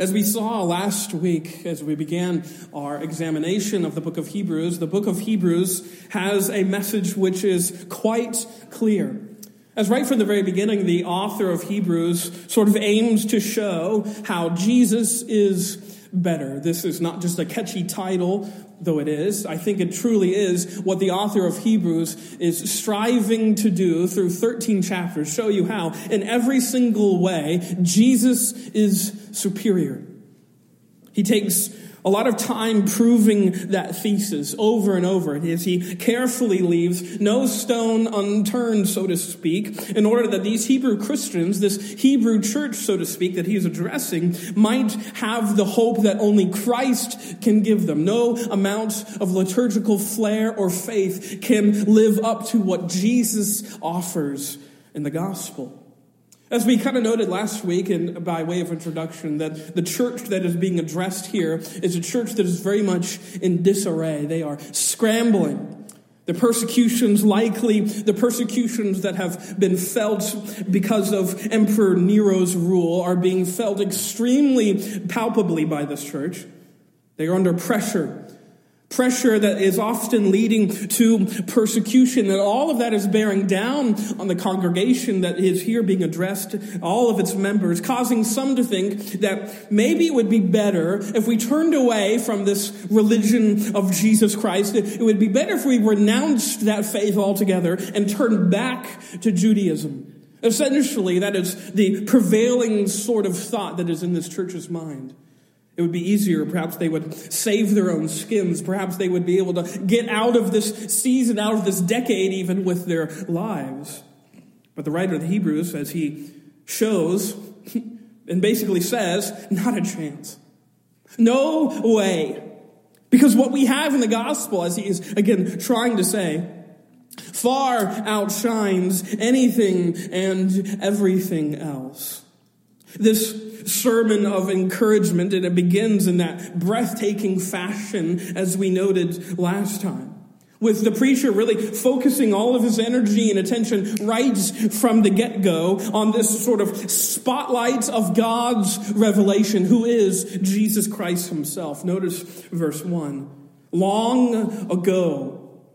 As we saw last week, as we began our examination of the book of Hebrews, the book of Hebrews has a message which is quite clear. As right from the very beginning, the author of Hebrews sort of aims to show how Jesus is better. This is not just a catchy title, though it is. I think it truly is what the author of Hebrews is striving to do through 13 chapters, show you how, in every single way, Jesus is superior. He takes a lot of time proving that thesis over and over as he carefully leaves no stone unturned, so to speak, in order that these Hebrew Christians, this Hebrew church, so to speak, that he's addressing, might have the hope that only Christ can give them. No amount of liturgical flair or faith can live up to what Jesus offers in the gospel. As we kind of noted last week, and by way of introduction, that the church that is being addressed here is a church that is very much in disarray. They are scrambling. The persecutions, likely the persecutions that have been felt because of Emperor Nero's rule, are being felt extremely palpably by this church. They are under pressure pressure that is often leading to persecution, that all of that is bearing down on the congregation that is here being addressed, all of its members, causing some to think that maybe it would be better if we turned away from this religion of Jesus Christ. It would be better if we renounced that faith altogether and turned back to Judaism. Essentially, that is the prevailing sort of thought that is in this church's mind. It would be easier. Perhaps they would save their own skins. Perhaps they would be able to get out of this season, out of this decade, even with their lives. But the writer of the Hebrews, as he shows and basically says, not a chance. No way. Because what we have in the gospel, as he is again trying to say, far outshines anything and everything else. This sermon of encouragement, and it begins in that breathtaking fashion as we noted last time. With the preacher really focusing all of his energy and attention right from the get go on this sort of spotlight of God's revelation, who is Jesus Christ himself. Notice verse 1. Long ago,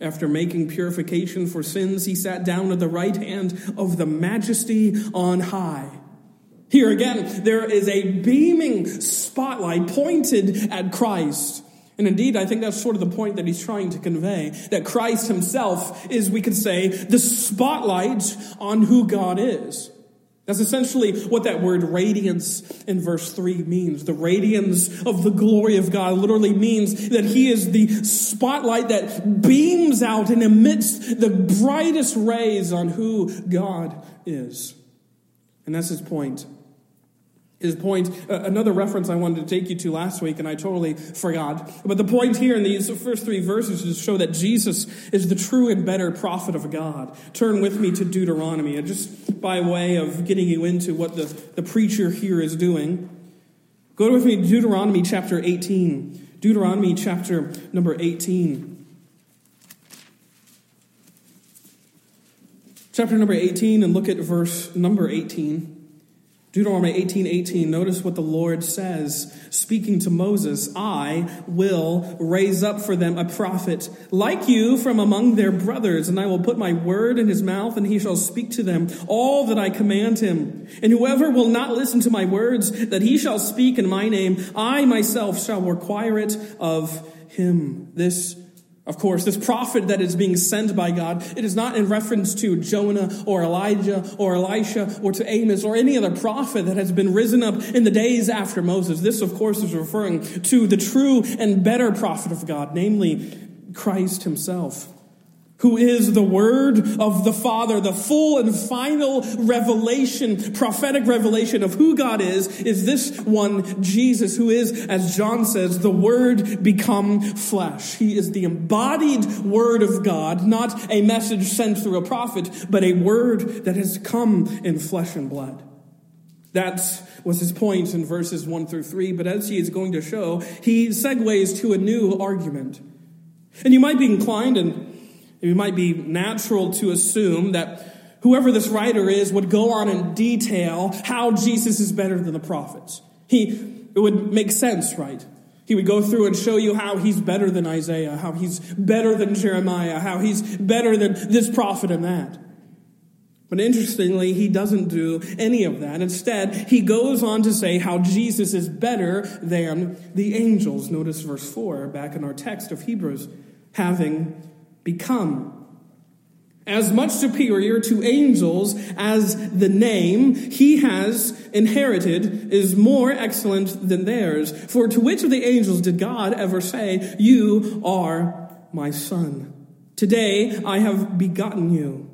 After making purification for sins, he sat down at the right hand of the majesty on high. Here again, there is a beaming spotlight pointed at Christ. And indeed, I think that's sort of the point that he's trying to convey that Christ himself is, we could say, the spotlight on who God is. That's essentially what that word radiance in verse 3 means. The radiance of the glory of God literally means that He is the spotlight that beams out and emits the brightest rays on who God is. And that's His point. His point, uh, another reference I wanted to take you to last week, and I totally forgot. But the point here in these first three verses is to show that Jesus is the true and better prophet of God. Turn with me to Deuteronomy, and just by way of getting you into what the, the preacher here is doing, go with me to Deuteronomy chapter 18. Deuteronomy chapter number 18. Chapter number 18, and look at verse number 18. Deuteronomy 18 18, notice what the Lord says, speaking to Moses I will raise up for them a prophet like you from among their brothers, and I will put my word in his mouth, and he shall speak to them all that I command him. And whoever will not listen to my words that he shall speak in my name, I myself shall require it of him. This of course, this prophet that is being sent by God, it is not in reference to Jonah or Elijah or Elisha or to Amos or any other prophet that has been risen up in the days after Moses. This, of course, is referring to the true and better prophet of God, namely Christ himself. Who is the Word of the Father, the full and final revelation, prophetic revelation of who God is, is this one, Jesus, who is, as John says, the Word become flesh. He is the embodied Word of God, not a message sent through a prophet, but a Word that has come in flesh and blood. That was his point in verses 1 through 3, but as he is going to show, he segues to a new argument. And you might be inclined and it might be natural to assume that whoever this writer is would go on in detail how Jesus is better than the prophets. He, it would make sense, right? He would go through and show you how he's better than Isaiah, how he's better than Jeremiah, how he's better than this prophet and that. But interestingly, he doesn't do any of that. Instead, he goes on to say how Jesus is better than the angels. Notice verse 4 back in our text of Hebrews, having become. As much superior to angels as the name he has inherited is more excellent than theirs. For to which of the angels did God ever say, You are my son? Today I have begotten you.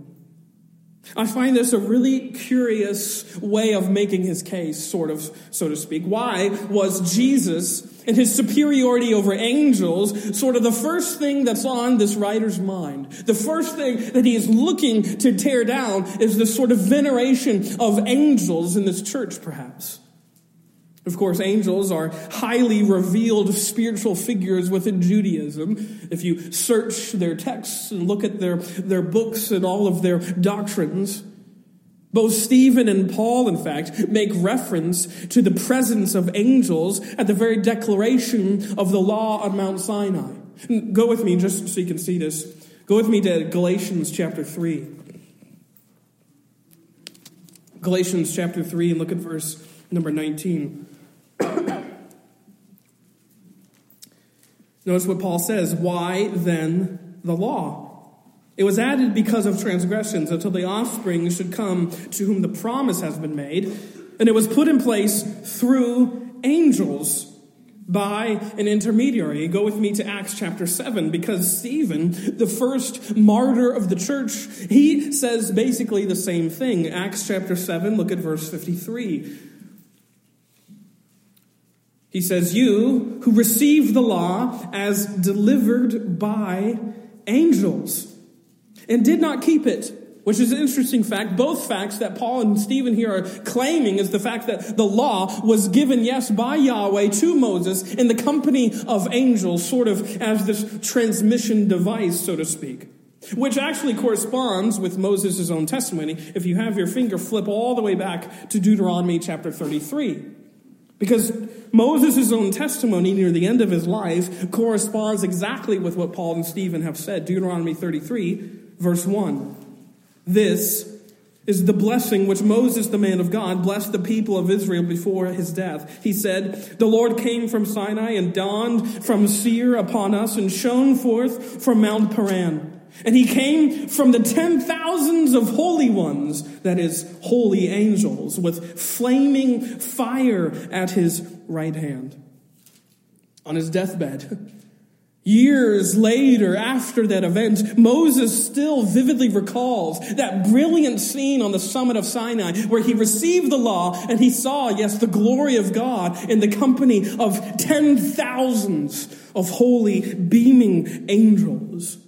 I find this a really curious way of making his case, sort of, so to speak. Why was Jesus and his superiority over angels sort of the first thing that's on this writer's mind? The first thing that he is looking to tear down is the sort of veneration of angels in this church, perhaps. Of course, angels are highly revealed spiritual figures within Judaism. If you search their texts and look at their, their books and all of their doctrines, both Stephen and Paul, in fact, make reference to the presence of angels at the very declaration of the law on Mount Sinai. Go with me, just so you can see this. Go with me to Galatians chapter 3. Galatians chapter 3, and look at verse number 19. Notice what Paul says. Why then the law? It was added because of transgressions until the offspring should come to whom the promise has been made. And it was put in place through angels by an intermediary. Go with me to Acts chapter 7 because Stephen, the first martyr of the church, he says basically the same thing. Acts chapter 7, look at verse 53. He says, You who received the law as delivered by angels and did not keep it. Which is an interesting fact. Both facts that Paul and Stephen here are claiming is the fact that the law was given, yes, by Yahweh to Moses in the company of angels, sort of as this transmission device, so to speak. Which actually corresponds with Moses' own testimony. If you have your finger flip all the way back to Deuteronomy chapter 33. Because Moses' own testimony near the end of his life corresponds exactly with what Paul and Stephen have said. Deuteronomy 33, verse 1. This is the blessing which Moses, the man of God, blessed the people of Israel before his death. He said, The Lord came from Sinai and dawned from Seir upon us and shone forth from Mount Paran. And he came from the ten thousands of holy ones, that is, holy angels, with flaming fire at his right hand. On his deathbed, years later after that event, Moses still vividly recalls that brilliant scene on the summit of Sinai where he received the law and he saw, yes, the glory of God in the company of ten thousands of holy, beaming angels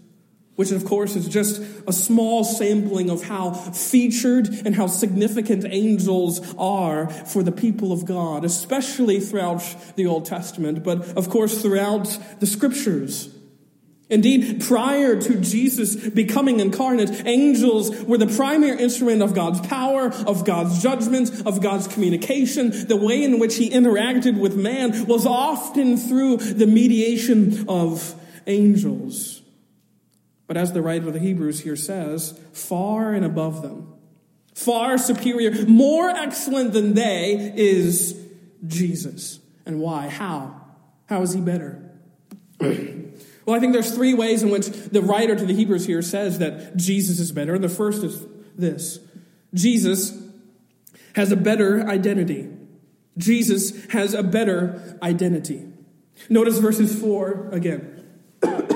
which of course is just a small sampling of how featured and how significant angels are for the people of God, especially throughout the Old Testament, but of course throughout the scriptures. Indeed, prior to Jesus becoming incarnate, angels were the primary instrument of God's power, of God's judgment, of God's communication. The way in which he interacted with man was often through the mediation of angels. But as the writer of the Hebrews here says, far and above them, far superior, more excellent than they is Jesus. And why? How? How is he better? well, I think there's three ways in which the writer to the Hebrews here says that Jesus is better. And The first is this Jesus has a better identity. Jesus has a better identity. Notice verses 4 again.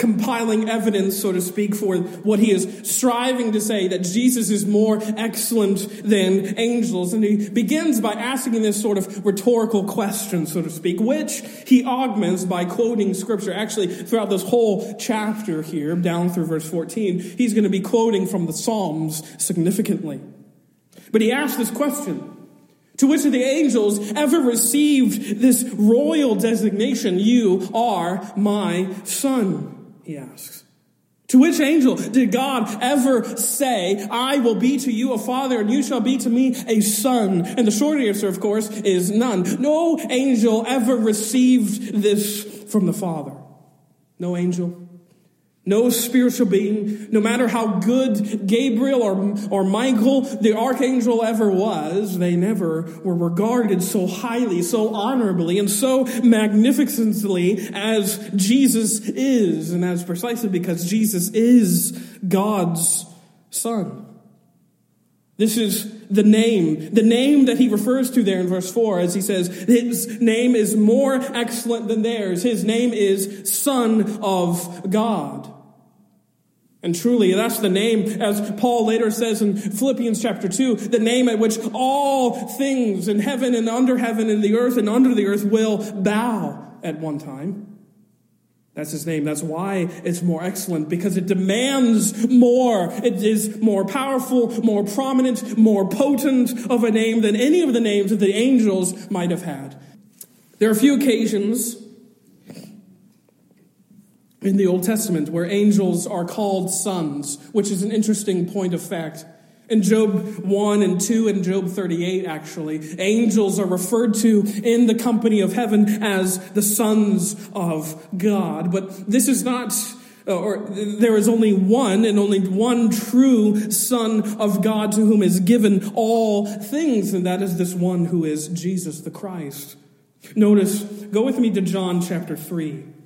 compiling evidence, so to speak, for what he is striving to say that Jesus is more excellent than angels. And he begins by asking this sort of rhetorical question, so to speak, which he augments by quoting scripture. Actually, throughout this whole chapter here, down through verse 14, he's going to be quoting from the Psalms significantly. But he asks this question. To which of the angels ever received this royal designation, you are my son? He asks. To which angel did God ever say, I will be to you a father and you shall be to me a son? And the short answer, of course, is none. No angel ever received this from the Father. No angel. No spiritual being, no matter how good Gabriel or, or Michael, the archangel, ever was, they never were regarded so highly, so honorably, and so magnificently as Jesus is. And that's precisely because Jesus is God's Son. This is the name, the name that he refers to there in verse 4 as he says, his name is more excellent than theirs. His name is Son of God. And truly, that's the name, as Paul later says in Philippians chapter 2, the name at which all things in heaven and under heaven and the earth and under the earth will bow at one time. That's his name. That's why it's more excellent, because it demands more. It is more powerful, more prominent, more potent of a name than any of the names that the angels might have had. There are a few occasions in the Old Testament where angels are called sons, which is an interesting point of fact. In Job 1 and 2 and Job 38, actually, angels are referred to in the company of heaven as the sons of God. But this is not, uh, or there is only one and only one true Son of God to whom is given all things, and that is this one who is Jesus the Christ. Notice, go with me to John chapter 3.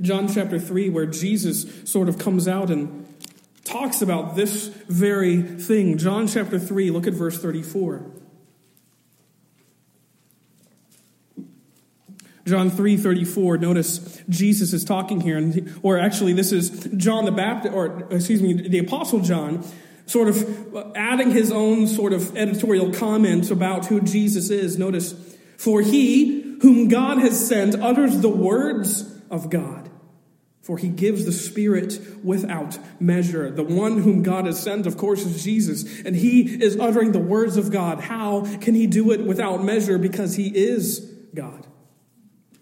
John chapter 3, where Jesus sort of comes out and talks about this very thing. John chapter 3, look at verse 34. John 3:34 notice Jesus is talking here and or actually this is John the Baptist or excuse me the apostle John sort of adding his own sort of editorial comments about who Jesus is notice for he whom God has sent utters the words of God for he gives the Spirit without measure. The one whom God has sent, of course, is Jesus. And he is uttering the words of God. How can he do it without measure? Because he is God.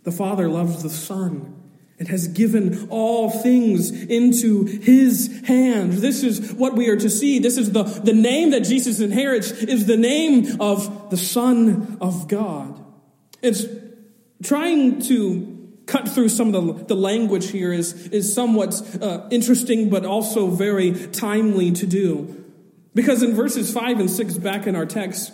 The Father loves the Son and has given all things into his hand. This is what we are to see. This is the, the name that Jesus inherits is the name of the Son of God. It's trying to cut through some of the, the language here is, is somewhat uh, interesting, but also very timely to do. Because in verses 5 and 6 back in our text,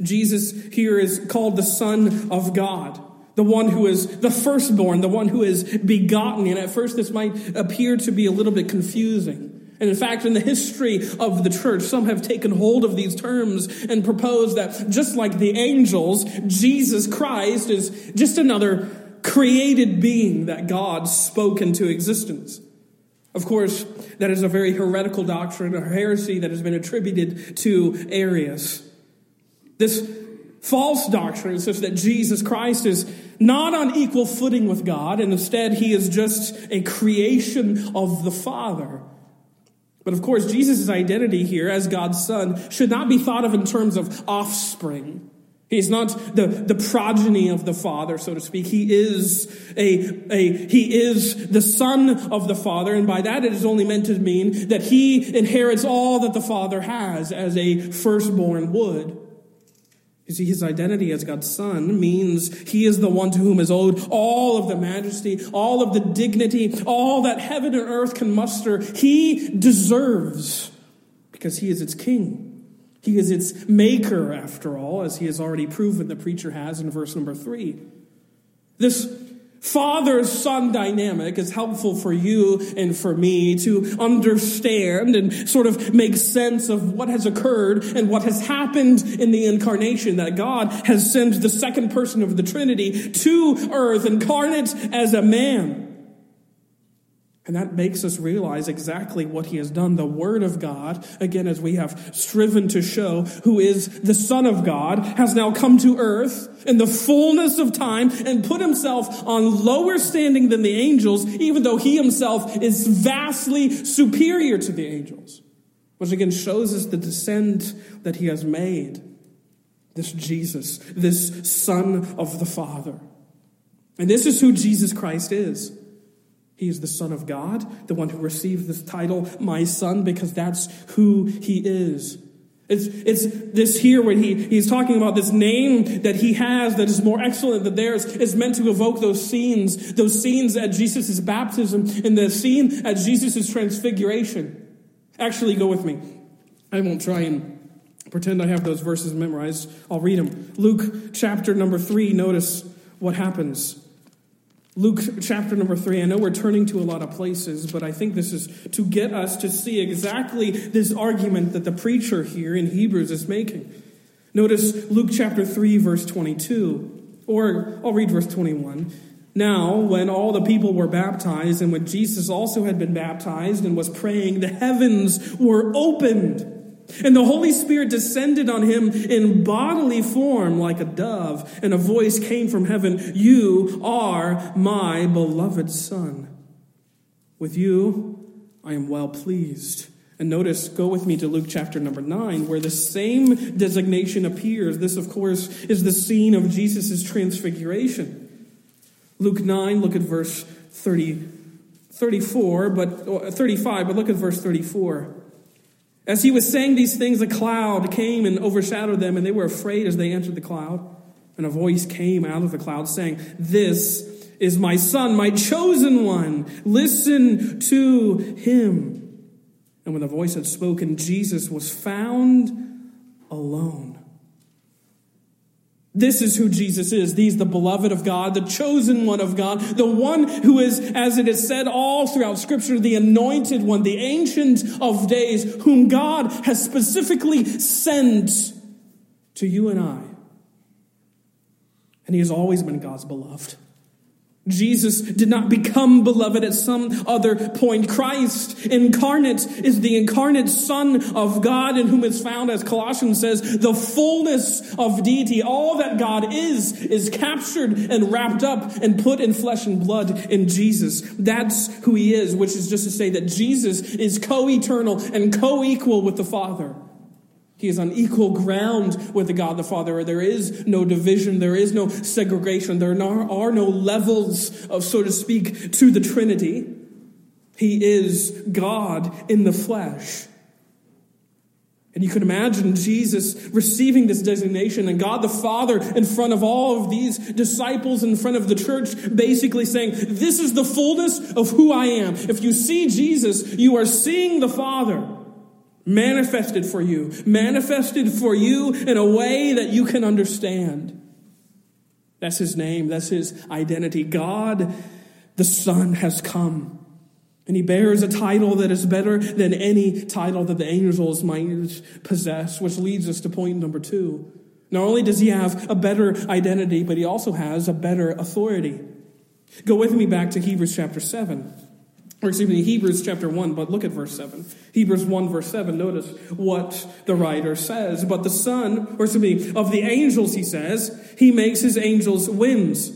Jesus here is called the Son of God, the one who is the firstborn, the one who is begotten. And at first, this might appear to be a little bit confusing. And in fact, in the history of the church, some have taken hold of these terms and proposed that just like the angels, Jesus Christ is just another created being that God spoke into existence. Of course, that is a very heretical doctrine, a heresy that has been attributed to Arius. This false doctrine says that Jesus Christ is not on equal footing with God, and instead he is just a creation of the Father. But of course, Jesus' identity here as God's Son should not be thought of in terms of offspring. He's not the, the progeny of the Father, so to speak. He is a, a, he is the Son of the Father, and by that it is only meant to mean that he inherits all that the Father has as a firstborn would. You see, his identity as God's son means he is the one to whom is owed all of the majesty, all of the dignity, all that heaven and earth can muster. He deserves because he is its king. He is its maker, after all, as he has already proven the preacher has in verse number three. This father son dynamic is helpful for you and for me to understand and sort of make sense of what has occurred and what has happened in the incarnation that God has sent the second person of the Trinity to earth incarnate as a man. And that makes us realize exactly what he has done. The Word of God, again, as we have striven to show, who is the Son of God, has now come to earth in the fullness of time and put himself on lower standing than the angels, even though he himself is vastly superior to the angels. Which again shows us the descent that he has made. This Jesus, this Son of the Father. And this is who Jesus Christ is. He is the Son of God, the one who received this title, my Son, because that's who he is. It's, it's this here when he, he's talking about this name that he has that is more excellent than theirs is meant to evoke those scenes, those scenes at Jesus' baptism and the scene at Jesus' transfiguration. Actually, go with me. I won't try and pretend I have those verses memorized. I'll read them. Luke chapter number three, notice what happens. Luke chapter number three, I know we're turning to a lot of places, but I think this is to get us to see exactly this argument that the preacher here in Hebrews is making. Notice Luke chapter 3, verse 22, or I'll read verse 21. Now, when all the people were baptized, and when Jesus also had been baptized and was praying, the heavens were opened. And the Holy Spirit descended on him in bodily form like a dove, and a voice came from heaven You are my beloved Son. With you I am well pleased. And notice, go with me to Luke chapter number 9, where the same designation appears. This, of course, is the scene of Jesus' transfiguration. Luke 9, look at verse 30, 34, but 35, but look at verse 34. As he was saying these things, a cloud came and overshadowed them, and they were afraid as they entered the cloud. And a voice came out of the cloud saying, This is my son, my chosen one. Listen to him. And when the voice had spoken, Jesus was found alone. This is who Jesus is. He's the beloved of God, the chosen one of God, the one who is, as it is said all throughout Scripture, the anointed one, the ancient of days, whom God has specifically sent to you and I. And he has always been God's beloved. Jesus did not become beloved at some other point. Christ incarnate is the incarnate Son of God in whom is found, as Colossians says, the fullness of deity. All that God is, is captured and wrapped up and put in flesh and blood in Jesus. That's who he is, which is just to say that Jesus is co-eternal and co-equal with the Father. He is on equal ground with the God the Father. There is no division. There is no segregation. There are no levels of, so to speak, to the Trinity. He is God in the flesh. And you can imagine Jesus receiving this designation and God the Father in front of all of these disciples in front of the church, basically saying, This is the fullness of who I am. If you see Jesus, you are seeing the Father manifested for you, manifested for you in a way that you can understand. That's his name, that's his identity. God, the Son, has come. And he bears a title that is better than any title that the angels might possess, which leads us to point number two. Not only does he have a better identity, but he also has a better authority. Go with me back to Hebrews chapter 7 or excuse me, Hebrews chapter 1, but look at verse 7. Hebrews 1, verse 7, notice what the writer says. But the Son, or excuse me, of the angels, he says, he makes his angels winds,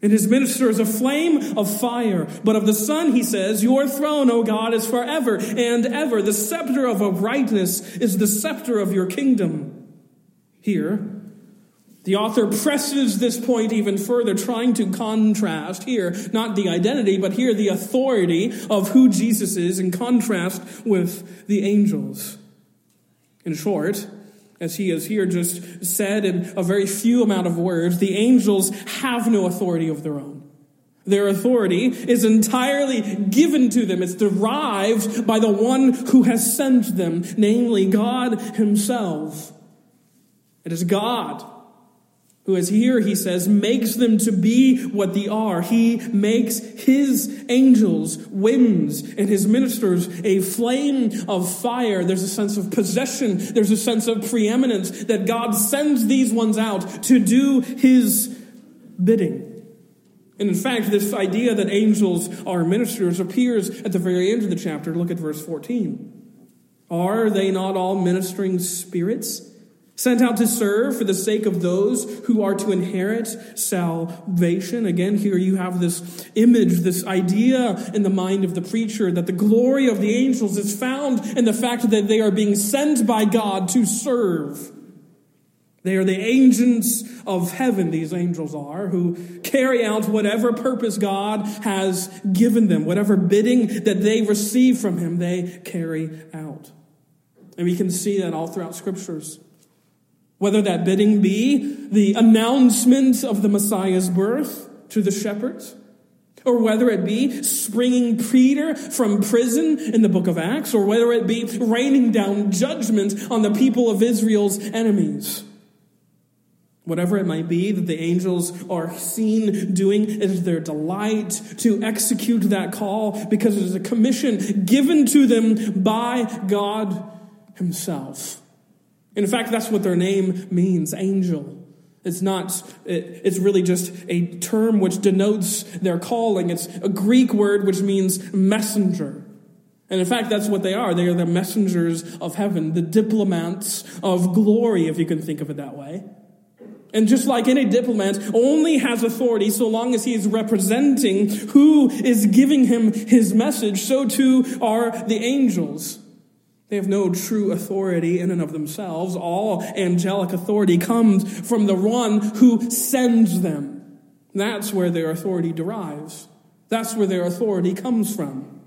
and his ministers a flame of fire. But of the Son, he says, Your throne, O God, is forever and ever. The scepter of uprightness is the scepter of your kingdom. Here, the author presses this point even further, trying to contrast here, not the identity, but here the authority of who Jesus is in contrast with the angels. In short, As he has here just said in a very few amount of words, the angels have no authority of their own. Their authority is entirely given to them. It's derived by the one who has sent them, namely God Himself. It is God who, as here he says, makes them to be what they are. He makes his angels winds and his ministers a flame of fire. There's a sense of possession, there's a sense of preeminence that God sends these ones out to do his bidding. And in fact, this idea that angels are ministers appears at the very end of the chapter. Look at verse 14. Are they not all ministering spirits? Sent out to serve for the sake of those who are to inherit salvation. Again, here you have this image, this idea in the mind of the preacher that the glory of the angels is found in the fact that they are being sent by God to serve. They are the agents of heaven, these angels are, who carry out whatever purpose God has given them, whatever bidding that they receive from Him, they carry out. And we can see that all throughout scriptures. Whether that bidding be the announcement of the Messiah's birth to the shepherds, or whether it be springing Peter from prison in the book of Acts, or whether it be raining down judgment on the people of Israel's enemies. Whatever it might be that the angels are seen doing, it is their delight to execute that call because it is a commission given to them by God Himself. In fact, that's what their name means angel. It's not, it's really just a term which denotes their calling. It's a Greek word which means messenger. And in fact, that's what they are. They are the messengers of heaven, the diplomats of glory, if you can think of it that way. And just like any diplomat only has authority so long as he is representing who is giving him his message, so too are the angels. They have no true authority in and of themselves. All angelic authority comes from the one who sends them. That's where their authority derives. That's where their authority comes from.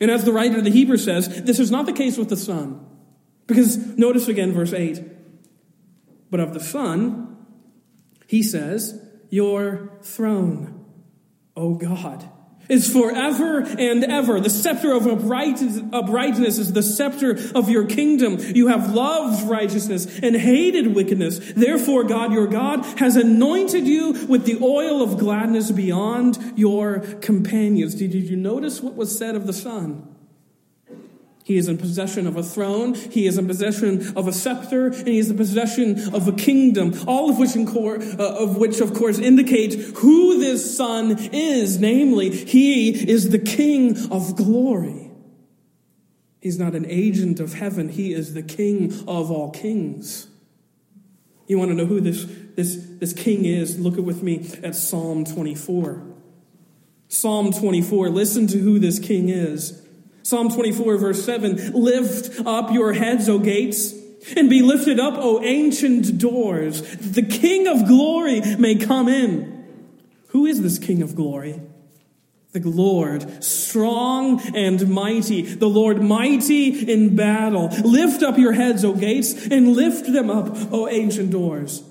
And as the writer of the Hebrew says, this is not the case with the Son. Because notice again verse 8. But of the Son, he says, Your throne, O God is forever and ever. The scepter of uprightness is the scepter of your kingdom. You have loved righteousness and hated wickedness. Therefore, God, your God, has anointed you with the oil of gladness beyond your companions. Did you notice what was said of the Son? He is in possession of a throne. He is in possession of a scepter, and he is in possession of a kingdom. All of which, uh, of which, of course, indicate who this Son is. Namely, he is the King of glory. He's not an agent of heaven. He is the King of all kings. You want to know who this, this, this King is? Look with me at Psalm 24. Psalm 24. Listen to who this King is. Psalm 24, verse 7 Lift up your heads, O gates, and be lifted up, O ancient doors, that the King of glory may come in. Who is this King of glory? The Lord, strong and mighty, the Lord mighty in battle. Lift up your heads, O gates, and lift them up, O ancient doors,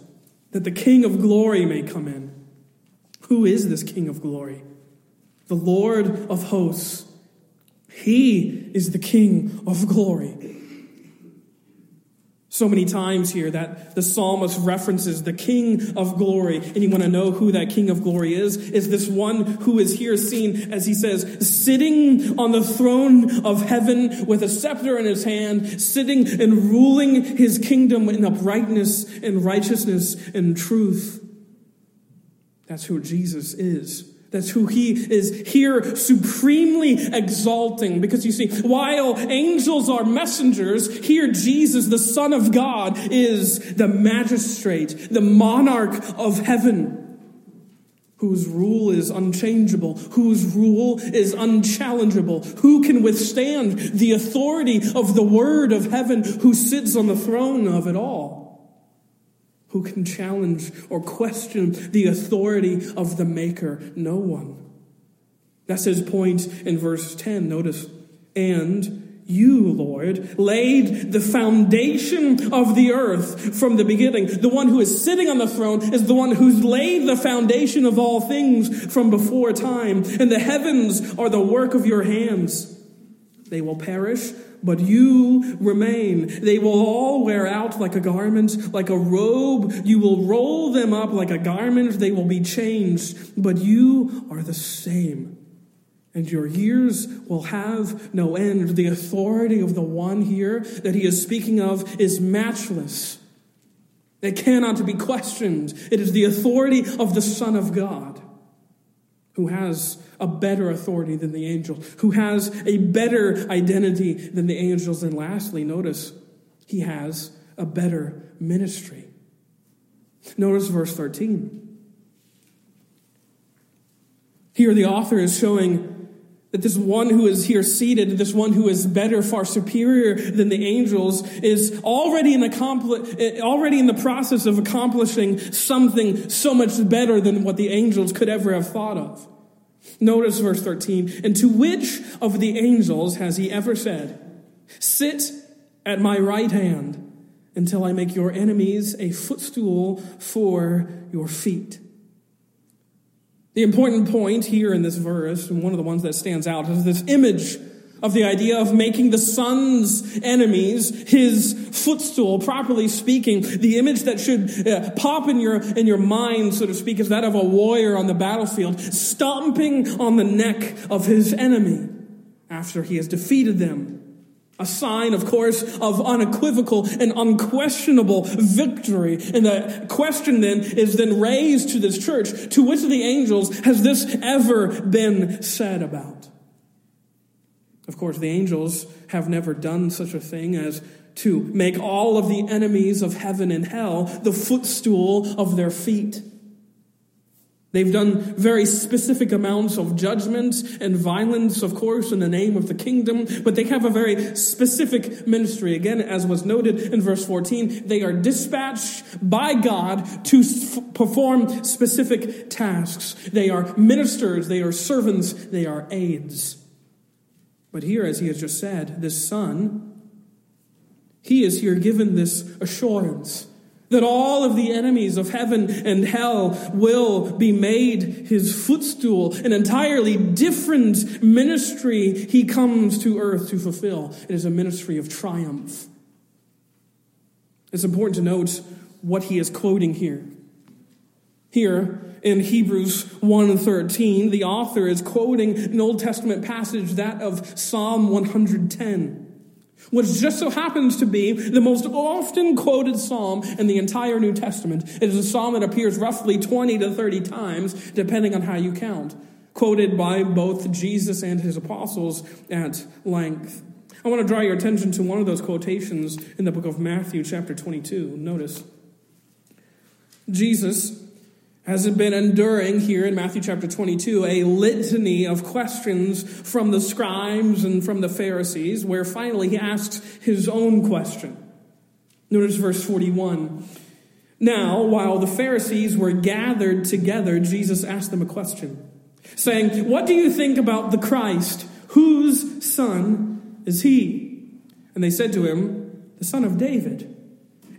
that the King of glory may come in. Who is this King of glory? The Lord of hosts. He is the King of glory. So many times here that the psalmist references the King of glory, and you want to know who that King of glory is? Is this one who is here seen, as he says, sitting on the throne of heaven with a scepter in his hand, sitting and ruling his kingdom in uprightness and righteousness and truth. That's who Jesus is. That's who he is here supremely exalting. Because you see, while angels are messengers, here Jesus, the Son of God, is the magistrate, the monarch of heaven, whose rule is unchangeable, whose rule is unchallengeable. Who can withstand the authority of the Word of heaven who sits on the throne of it all? Who can challenge or question the authority of the Maker? No one. That's his point in verse 10. Notice, and You, Lord, laid the foundation of the earth from the beginning. The one who is sitting on the throne is the one who's laid the foundation of all things from before time. And the heavens are the work of your hands. They will perish, but you remain. They will all wear out like a garment, like a robe. You will roll them up like a garment. They will be changed, but you are the same and your years will have no end. The authority of the one here that he is speaking of is matchless. It cannot be questioned. It is the authority of the Son of God, who has a better authority than the angel, who has a better identity than the angels. And lastly, notice he has a better ministry. Notice verse 13. Here, the author is showing that this one who is here seated, this one who is better, far superior than the angels, is already in, accompli- eh, already in the process of accomplishing something so much better than what the angels could ever have thought of. Notice verse 13. And to which of the angels has he ever said, Sit at my right hand until I make your enemies a footstool for your feet? The important point here in this verse, and one of the ones that stands out, is this image of the idea of making the son's enemies his footstool, properly speaking. The image that should uh, pop in your, in your mind, so to speak, is that of a warrior on the battlefield, stomping on the neck of his enemy after he has defeated them. A sign, of course, of unequivocal and unquestionable victory. And the question then is then raised to this church, to which of the angels has this ever been said about? Of course, the angels have never done such a thing as to make all of the enemies of heaven and hell the footstool of their feet. They've done very specific amounts of judgment and violence, of course, in the name of the kingdom, but they have a very specific ministry. Again, as was noted in verse 14, they are dispatched by God to perform specific tasks. They are ministers, they are servants, they are aides. But here, as he has just said, this son, he is here given this assurance that all of the enemies of heaven and hell will be made his footstool, an entirely different ministry he comes to earth to fulfill. It is a ministry of triumph. It's important to note what he is quoting here. Here in Hebrews 1:13, the author is quoting an Old Testament passage that of Psalm 110 which just so happens to be the most often quoted psalm in the entire New Testament. It is a psalm that appears roughly 20 to 30 times, depending on how you count, quoted by both Jesus and his apostles at length. I want to draw your attention to one of those quotations in the book of Matthew, chapter 22. Notice Jesus has it been enduring here in Matthew chapter 22 a litany of questions from the scribes and from the Pharisees, where finally he asks his own question. Notice verse 41. Now, while the Pharisees were gathered together, Jesus asked them a question, saying, What do you think about the Christ? Whose son is he? And they said to him, The son of David.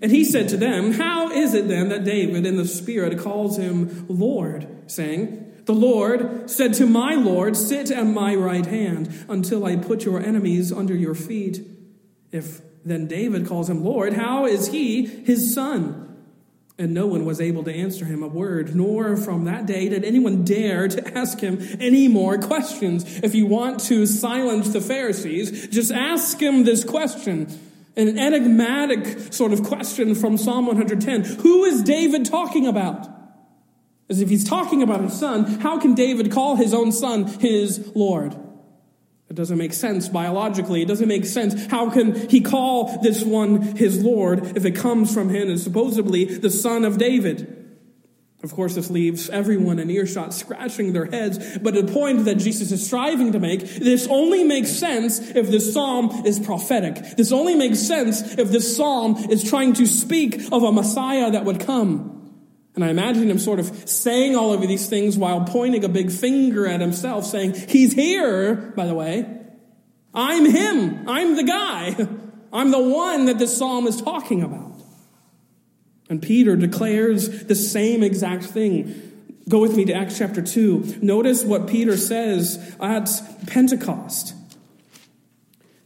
And he said to them, How is it then that David in the Spirit calls him Lord, saying, The Lord said to my Lord, Sit at my right hand until I put your enemies under your feet. If then David calls him Lord, how is he his son? And no one was able to answer him a word, nor from that day did anyone dare to ask him any more questions. If you want to silence the Pharisees, just ask him this question an enigmatic sort of question from Psalm 110. Who is David talking about? As if he's talking about his son, how can David call his own son his Lord? It doesn't make sense biologically. It doesn't make sense. How can he call this one his Lord if it comes from him and supposedly the son of David? Of course, this leaves everyone in earshot scratching their heads, but the point that Jesus is striving to make, this only makes sense if this psalm is prophetic. This only makes sense if this psalm is trying to speak of a Messiah that would come. And I imagine him sort of saying all of these things while pointing a big finger at himself, saying, He's here, by the way. I'm him. I'm the guy. I'm the one that this psalm is talking about. And Peter declares the same exact thing. Go with me to Acts chapter 2. Notice what Peter says at Pentecost.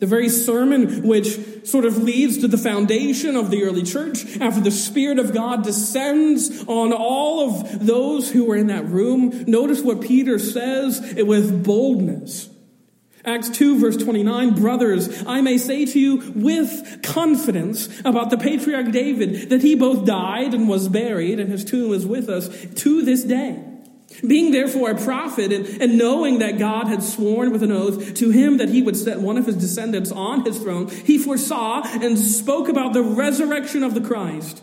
The very sermon which sort of leads to the foundation of the early church after the Spirit of God descends on all of those who were in that room. Notice what Peter says with boldness. Acts 2 verse 29, brothers, I may say to you with confidence about the patriarch David that he both died and was buried and his tomb is with us to this day. Being therefore a prophet and, and, knowing that God had sworn with an oath to him that he would set one of his descendants on his throne, he foresaw and spoke about the resurrection of the Christ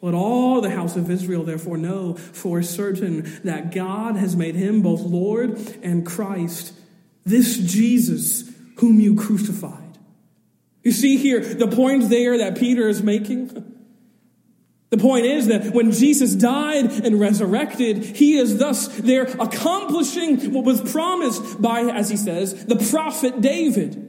Let all the house of Israel therefore know for certain that God has made him both Lord and Christ, this Jesus whom you crucified. You see here the point there that Peter is making? The point is that when Jesus died and resurrected, he is thus there accomplishing what was promised by, as he says, the prophet David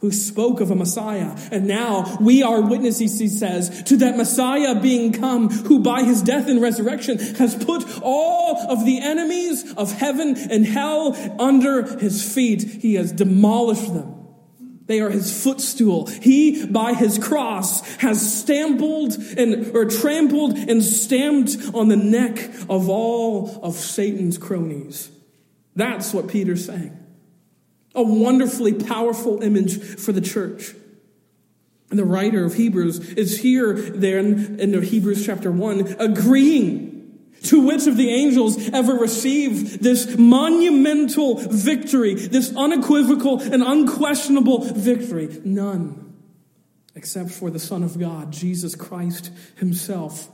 who spoke of a Messiah. And now we are witnesses, he says, to that Messiah being come, who by his death and resurrection has put all of the enemies of heaven and hell under his feet. He has demolished them. They are his footstool. He, by his cross, has stampled and, or trampled and stamped on the neck of all of Satan's cronies. That's what Peter's saying. A wonderfully powerful image for the church. And the writer of Hebrews is here, then, in Hebrews chapter 1, agreeing to which of the angels ever received this monumental victory, this unequivocal and unquestionable victory? None, except for the Son of God, Jesus Christ Himself,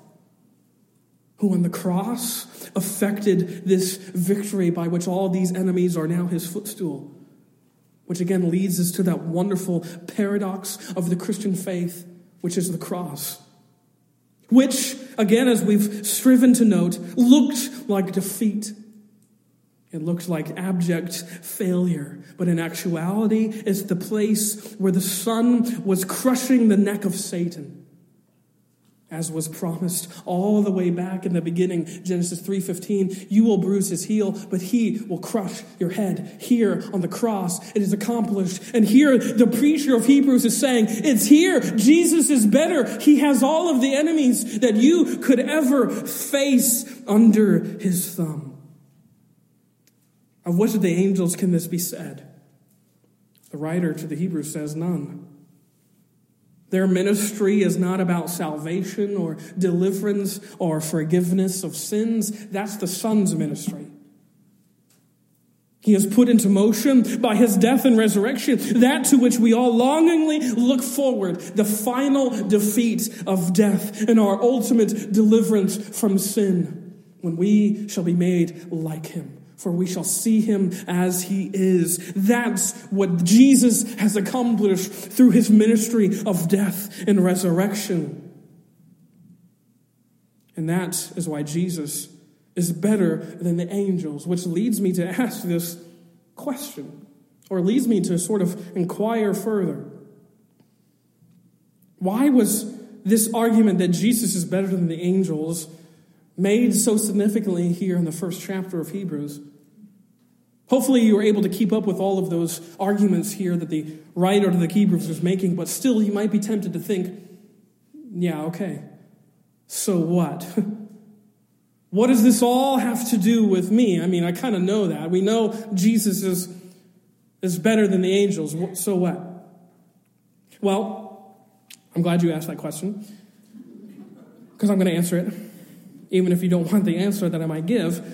who on the cross effected this victory by which all these enemies are now His footstool. Which again leads us to that wonderful paradox of the Christian faith, which is the cross. Which, again, as we've striven to note, looked like defeat. It looked like abject failure. But in actuality, it's the place where the Son was crushing the neck of Satan as was promised all the way back in the beginning genesis 3.15 you will bruise his heel but he will crush your head. Here on the cross it is accomplished. And here the preacher of hebrews is saying it's here. Jesus is better. He has all of the enemies that you could ever face under his thumb. Of which of the angels can this be said? The writer to the hebrews says none their ministry is not about salvation or deliverance or forgiveness of sins. That's the Son's ministry. He has put into motion by his death and resurrection that to which we all longingly look forward the final defeat of death and our ultimate deliverance from sin when we shall be made like him for we shall see him as he is. That's what Jesus has accomplished through his ministry of death and resurrection. And that is why Jesus is better than the angels, which leads me to ask this question, or leads me to sort of inquire further. Why was this argument that Jesus is better than the angels made so significantly here in the first chapter of Hebrews. Hopefully, you were able to keep up with all of those arguments here that the writer of the Hebrews was making, but still, you might be tempted to think, yeah, okay, so what? what does this all have to do with me? I mean, I kind of know that. We know Jesus is, is better than the angels, so what? Well, I'm glad you asked that question because I'm going to answer it even if you don't want the answer that I might give.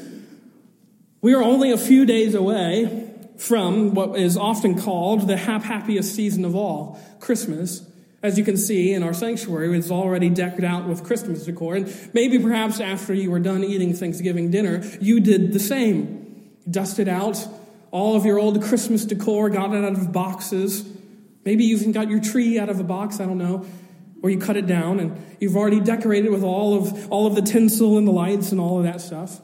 We are only a few days away from what is often called the hap happiest season of all, Christmas. As you can see in our sanctuary, it's already decked out with Christmas decor. And maybe perhaps after you were done eating Thanksgiving dinner, you did the same. Dusted out all of your old Christmas decor, got it out of boxes. Maybe you even got your tree out of a box, I don't know. Or you cut it down and you've already decorated with all of, all of the tinsel and the lights and all of that stuff.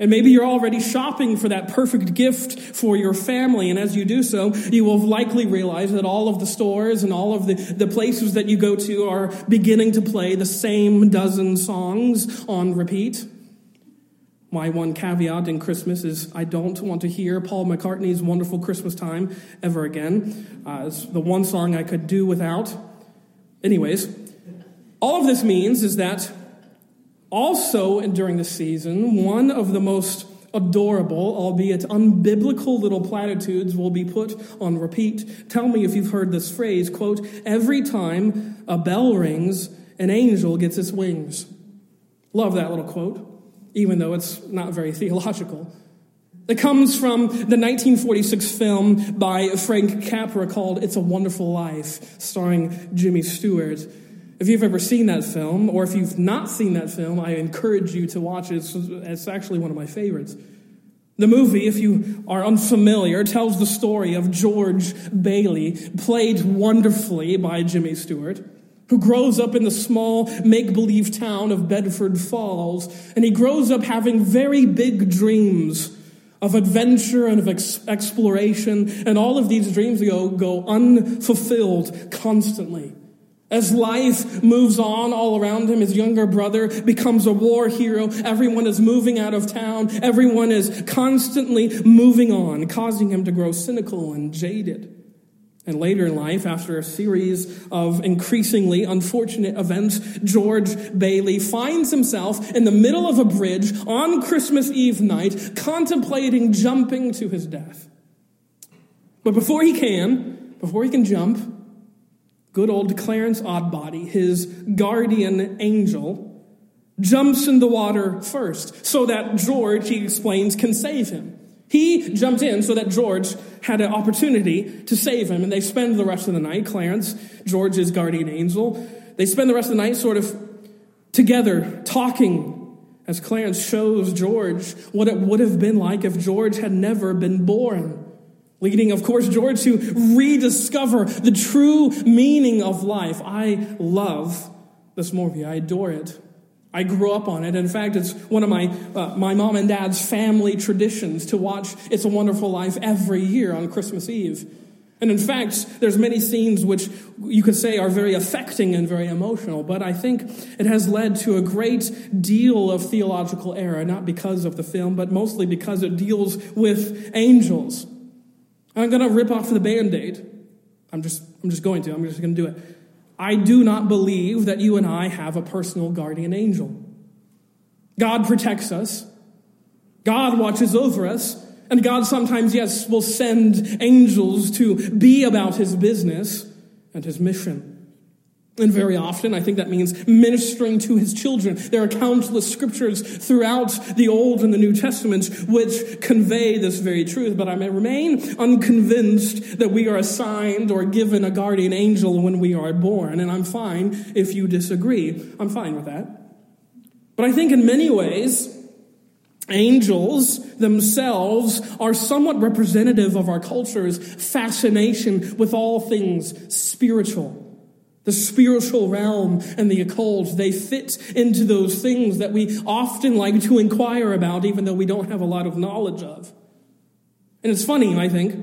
And maybe you're already shopping for that perfect gift for your family. And as you do so, you will likely realize that all of the stores and all of the, the places that you go to are beginning to play the same dozen songs on repeat. My one caveat in Christmas is I don't want to hear Paul McCartney's Wonderful Christmas Time ever again. Uh, it's the one song I could do without. Anyways, all of this means is that also, during the season, one of the most adorable, albeit unbiblical little platitudes will be put on repeat. Tell me if you've heard this phrase, quote, every time a bell rings, an angel gets its wings. Love that little quote, even though it's not very theological. It comes from the 1946 film by Frank Capra called It's a Wonderful Life, starring Jimmy Stewart. If you've ever seen that film, or if you've not seen that film, I encourage you to watch it. It's, it's actually one of my favorites. The movie, if you are unfamiliar, tells the story of George Bailey, played wonderfully by Jimmy Stewart, who grows up in the small make believe town of Bedford Falls, and he grows up having very big dreams of adventure and of ex- exploration, and all of these dreams go, go unfulfilled constantly. As life moves on all around him, his younger brother becomes a war hero. Everyone is moving out of town. Everyone is constantly moving on, causing him to grow cynical and jaded. And later in life, after a series of increasingly unfortunate events, George Bailey finds himself in the middle of a bridge on Christmas Eve night, contemplating jumping to his death. But before he can, before he can jump, good old Clarence Odbody, his guardian angel, jumps in the water first so that George, he explains, can save him. He jumped in so that George had an opportunity to save him, and they spend the rest of the night, Clarence, George's guardian angel, they spend the rest of the night sort of together talking as Clarence shows George what it would have been like if George had never been born leading, of course, George to rediscover the true meaning of life. I love this movie. I adore it. I grew up on it. In fact, it's one of my, uh, my mom and dad's family traditions to watch It's a Wonderful Life every year on Christmas Eve. And in fact, there's many scenes which you could say are very affecting and very emotional, but I think it has led to a great deal of theological error, not because of the film, but mostly because it deals with angels. I'm going to rip off the band aid. I'm just, I'm just going to. I'm just going to do it. I do not believe that you and I have a personal guardian angel. God protects us, God watches over us, and God sometimes, yes, will send angels to be about his business and his mission. And very often, I think that means ministering to his children. There are countless scriptures throughout the Old and the New Testaments which convey this very truth, but I may remain unconvinced that we are assigned or given a guardian angel when we are born. And I'm fine if you disagree. I'm fine with that. But I think in many ways, Angels themselves are somewhat representative of our culture's fascination with all things spiritual. The spiritual realm and the occult, they fit into those things that we often like to inquire about, even though we don't have a lot of knowledge of. And it's funny, I think,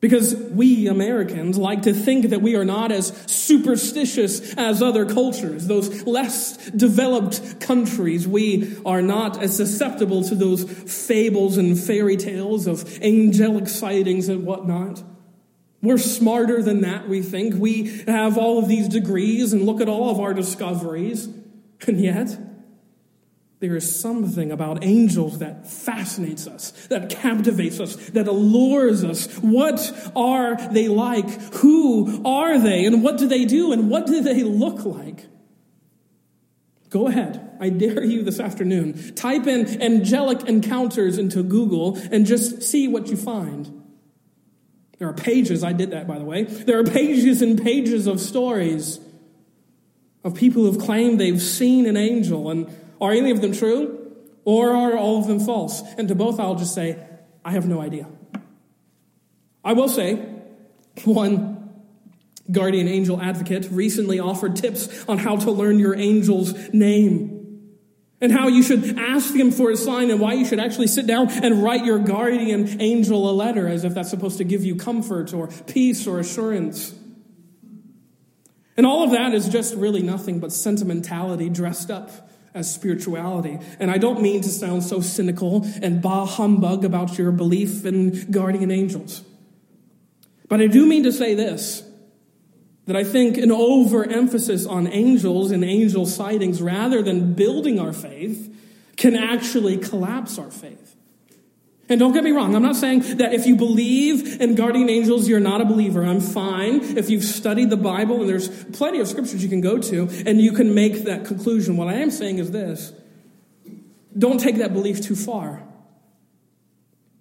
because we Americans like to think that we are not as superstitious as other cultures, those less developed countries. We are not as susceptible to those fables and fairy tales of angelic sightings and whatnot. We're smarter than that, we think. We have all of these degrees and look at all of our discoveries. And yet, there is something about angels that fascinates us, that captivates us, that allures us. What are they like? Who are they? And what do they do? And what do they look like? Go ahead. I dare you this afternoon, type in angelic encounters into Google and just see what you find. There are pages, I did that by the way. There are pages and pages of stories of people who've claimed they've seen an angel. And are any of them true? Or are all of them false? And to both, I'll just say, I have no idea. I will say, one guardian angel advocate recently offered tips on how to learn your angel's name and how you should ask him for a sign and why you should actually sit down and write your guardian angel a letter as if that's supposed to give you comfort or peace or assurance. And all of that is just really nothing but sentimentality dressed up as spirituality. And I don't mean to sound so cynical and bah humbug about your belief in guardian angels. But I do mean to say this that I think an overemphasis on angels and angel sightings rather than building our faith can actually collapse our faith. And don't get me wrong, I'm not saying that if you believe in guardian angels, you're not a believer. I'm fine if you've studied the Bible and there's plenty of scriptures you can go to and you can make that conclusion. What I am saying is this don't take that belief too far.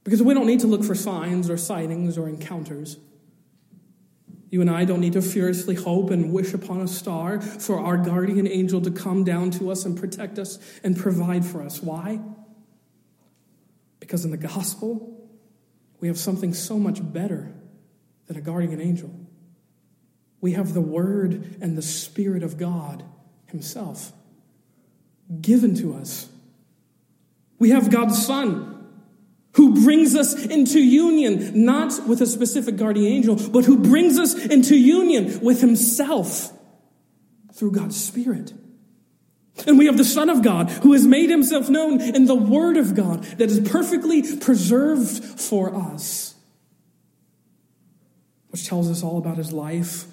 Because we don't need to look for signs or sightings or encounters. You and I don't need to furiously hope and wish upon a star for our guardian angel to come down to us and protect us and provide for us. Why? Because in the gospel, we have something so much better than a guardian angel. We have the Word and the Spirit of God Himself given to us. We have God's Son who brings us into union, not with a specific guardian angel, but who brings us into union with himself through God's Spirit. And we have the Son of God who has made himself known in the Word of God that is perfectly preserved for us, which tells us all about his life,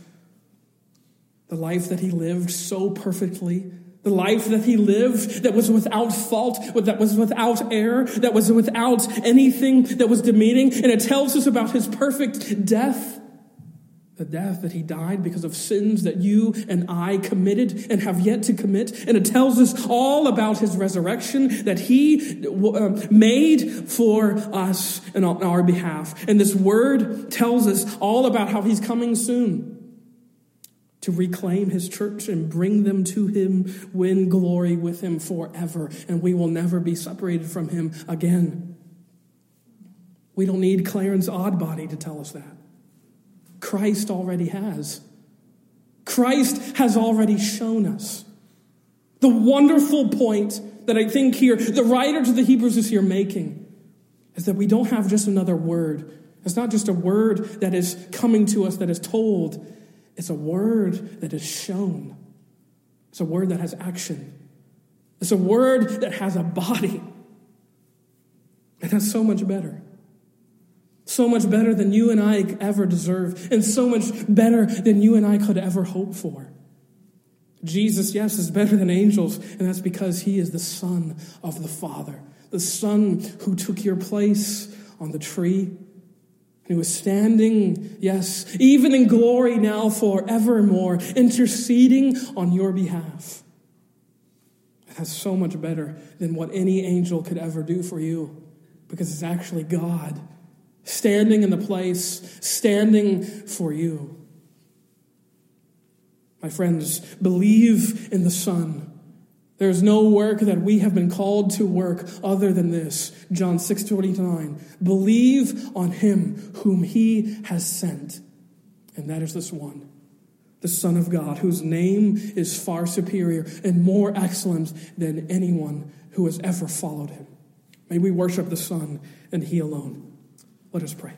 the life that he lived so perfectly the life that he lived that was without fault, that was without error, that was without anything that was demeaning. And it tells us about his perfect death. The death that he died because of sins that you and I committed and have yet to commit. And it tells us all about his resurrection that he uh, made for us and on our behalf. And this word tells us all about how he's coming soon to reclaim his church and bring them to him, win glory with him forever, and we will never be separated from him again. We don't need Clarence Odbody to tell us that. Christ already has. Christ has already shown us. The wonderful point that I think here, the writer to the Hebrews is here making, is that we don't have just another word. It's not just a word that is coming to us, that is told. It's a word that is shown. It's a word that has action. It's a word that has a body. And that's so much better. So much better than you and I ever deserve, and so much better than you and I could ever hope for. Jesus, yes, is better than angels, and that's because he is the Son of the Father, the Son who took your place on the tree he was standing, yes, even in glory now forevermore, interceding on your behalf. That's so much better than what any angel could ever do for you because it's actually God standing in the place, standing for you. My friends, believe in the Son there is no work that we have been called to work other than this. John 6 29. Believe on him whom he has sent. And that is this one, the Son of God, whose name is far superior and more excellent than anyone who has ever followed him. May we worship the Son and he alone. Let us pray.